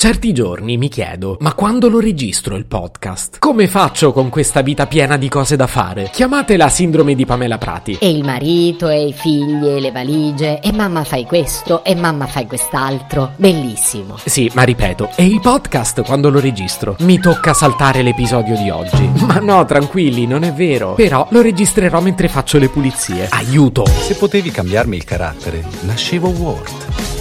Certi giorni mi chiedo, ma quando lo registro il podcast? Come faccio con questa vita piena di cose da fare? Chiamatela sindrome di Pamela Prati. E il marito, e i figli, e le valigie, e mamma fai questo, e mamma fai quest'altro. Bellissimo. Sì, ma ripeto, e il podcast quando lo registro? Mi tocca saltare l'episodio di oggi. Ma no, tranquilli, non è vero. Però lo registrerò mentre faccio le pulizie. Aiuto! Se potevi cambiarmi il carattere, nascevo Ward.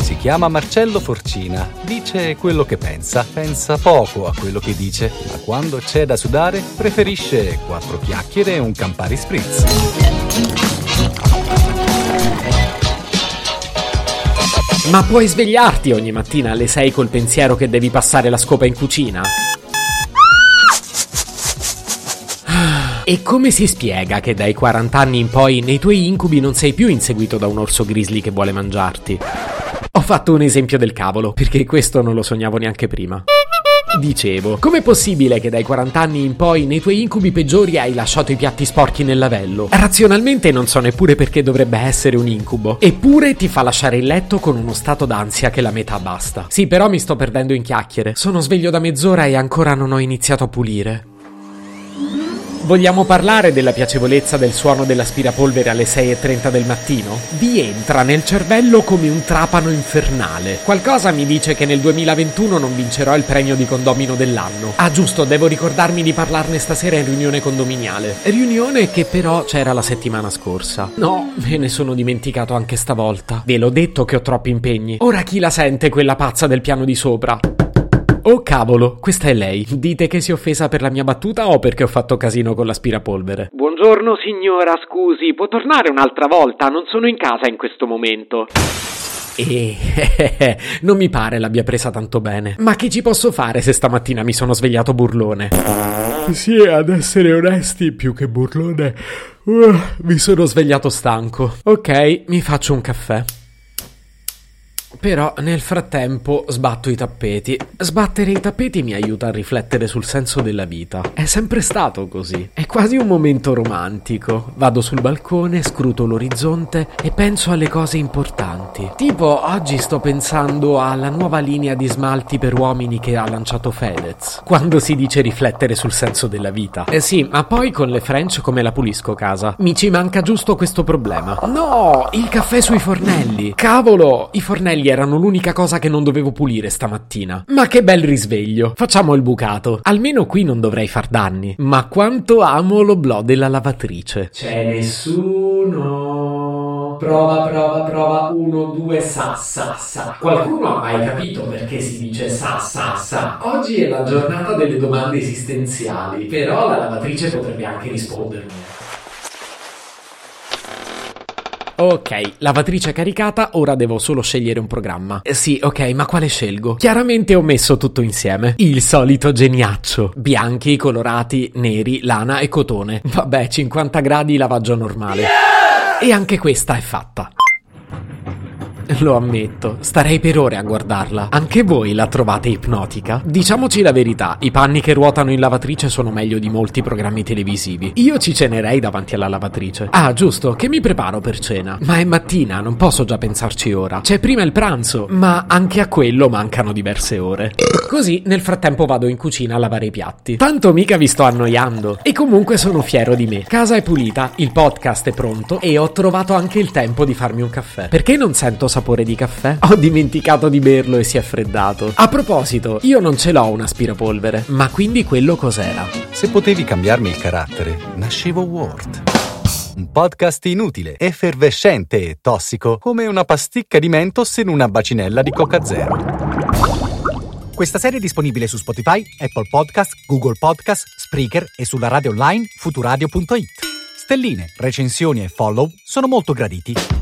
Si chiama Marcello Forcina, dice quello che pensa, pensa poco a quello che dice, ma quando c'è da sudare preferisce quattro chiacchiere e un Campari Spritz. Ma puoi svegliarti ogni mattina alle 6 col pensiero che devi passare la scopa in cucina? E come si spiega che dai 40 anni in poi nei tuoi incubi non sei più inseguito da un orso grizzly che vuole mangiarti? Ho fatto un esempio del cavolo, perché questo non lo sognavo neanche prima. Dicevo, com'è possibile che dai 40 anni in poi nei tuoi incubi peggiori hai lasciato i piatti sporchi nel lavello? Razionalmente non so neppure perché dovrebbe essere un incubo. Eppure ti fa lasciare il letto con uno stato d'ansia che la metà basta. Sì, però mi sto perdendo in chiacchiere. Sono sveglio da mezz'ora e ancora non ho iniziato a pulire. Vogliamo parlare della piacevolezza del suono dell'aspirapolvere alle 6.30 del mattino? Vi entra nel cervello come un trapano infernale. Qualcosa mi dice che nel 2021 non vincerò il premio di condomino dell'anno. Ah giusto, devo ricordarmi di parlarne stasera in riunione condominiale. Riunione che però c'era la settimana scorsa. No, me ne sono dimenticato anche stavolta. Ve l'ho detto che ho troppi impegni. Ora chi la sente quella pazza del piano di sopra? Oh cavolo, questa è lei. Dite che si è offesa per la mia battuta o perché ho fatto casino con l'aspirapolvere? Buongiorno signora, scusi, può tornare un'altra volta? Non sono in casa in questo momento. E non mi pare l'abbia presa tanto bene. Ma che ci posso fare se stamattina mi sono svegliato burlone? Sì, ad essere onesti, più che burlone, uh, mi sono svegliato stanco. Ok, mi faccio un caffè. Però nel frattempo sbatto i tappeti. Sbattere i tappeti mi aiuta a riflettere sul senso della vita. È sempre stato così. È quasi un momento romantico. Vado sul balcone, scruto l'orizzonte e penso alle cose importanti. Tipo, oggi sto pensando alla nuova linea di smalti per uomini che ha lanciato Fedez. Quando si dice riflettere sul senso della vita. Eh sì, ma poi con le French come la pulisco casa? Mi ci manca giusto questo problema. No, il caffè sui fornelli. Cavolo, i fornelli erano l'unica cosa che non dovevo pulire stamattina. Ma che bel risveglio. Facciamo il bucato. Almeno qui non dovrei far danni. Ma quanto amo l'oblò della lavatrice. C'è nessuno. Prova, prova, prova. Uno, due, sa, sa, sa. Qualcuno ha mai capito perché si dice sa, sa, sa? Oggi è la giornata delle domande esistenziali, però la lavatrice potrebbe anche rispondermi. Ok, lavatrice caricata, ora devo solo scegliere un programma. Eh, sì, ok, ma quale scelgo? Chiaramente ho messo tutto insieme. Il solito geniaccio. Bianchi, colorati, neri, lana e cotone. Vabbè, 50 gradi lavaggio normale. E anche questa è fatta. Lo ammetto, starei per ore a guardarla. Anche voi la trovate ipnotica? Diciamoci la verità, i panni che ruotano in lavatrice sono meglio di molti programmi televisivi. Io ci cenerei davanti alla lavatrice. Ah, giusto, che mi preparo per cena? Ma è mattina, non posso già pensarci ora. C'è prima il pranzo, ma anche a quello mancano diverse ore. Così, nel frattempo vado in cucina a lavare i piatti. Tanto mica vi sto annoiando. E comunque sono fiero di me. Casa è pulita, il podcast è pronto e ho trovato anche il tempo di farmi un caffè. Perché non sento sapore di caffè? Ho dimenticato di berlo e si è freddato. A proposito, io non ce l'ho un aspirapolvere, ma quindi quello cos'era? Se potevi cambiarmi il carattere, nascevo Ward. Un podcast inutile, effervescente e tossico, come una pasticca di mentos in una bacinella di Coca Zero. Questa serie è disponibile su Spotify, Apple Podcast, Google Podcast, Spreaker e sulla radio online futuradio.it. Stelline, recensioni e follow sono molto graditi.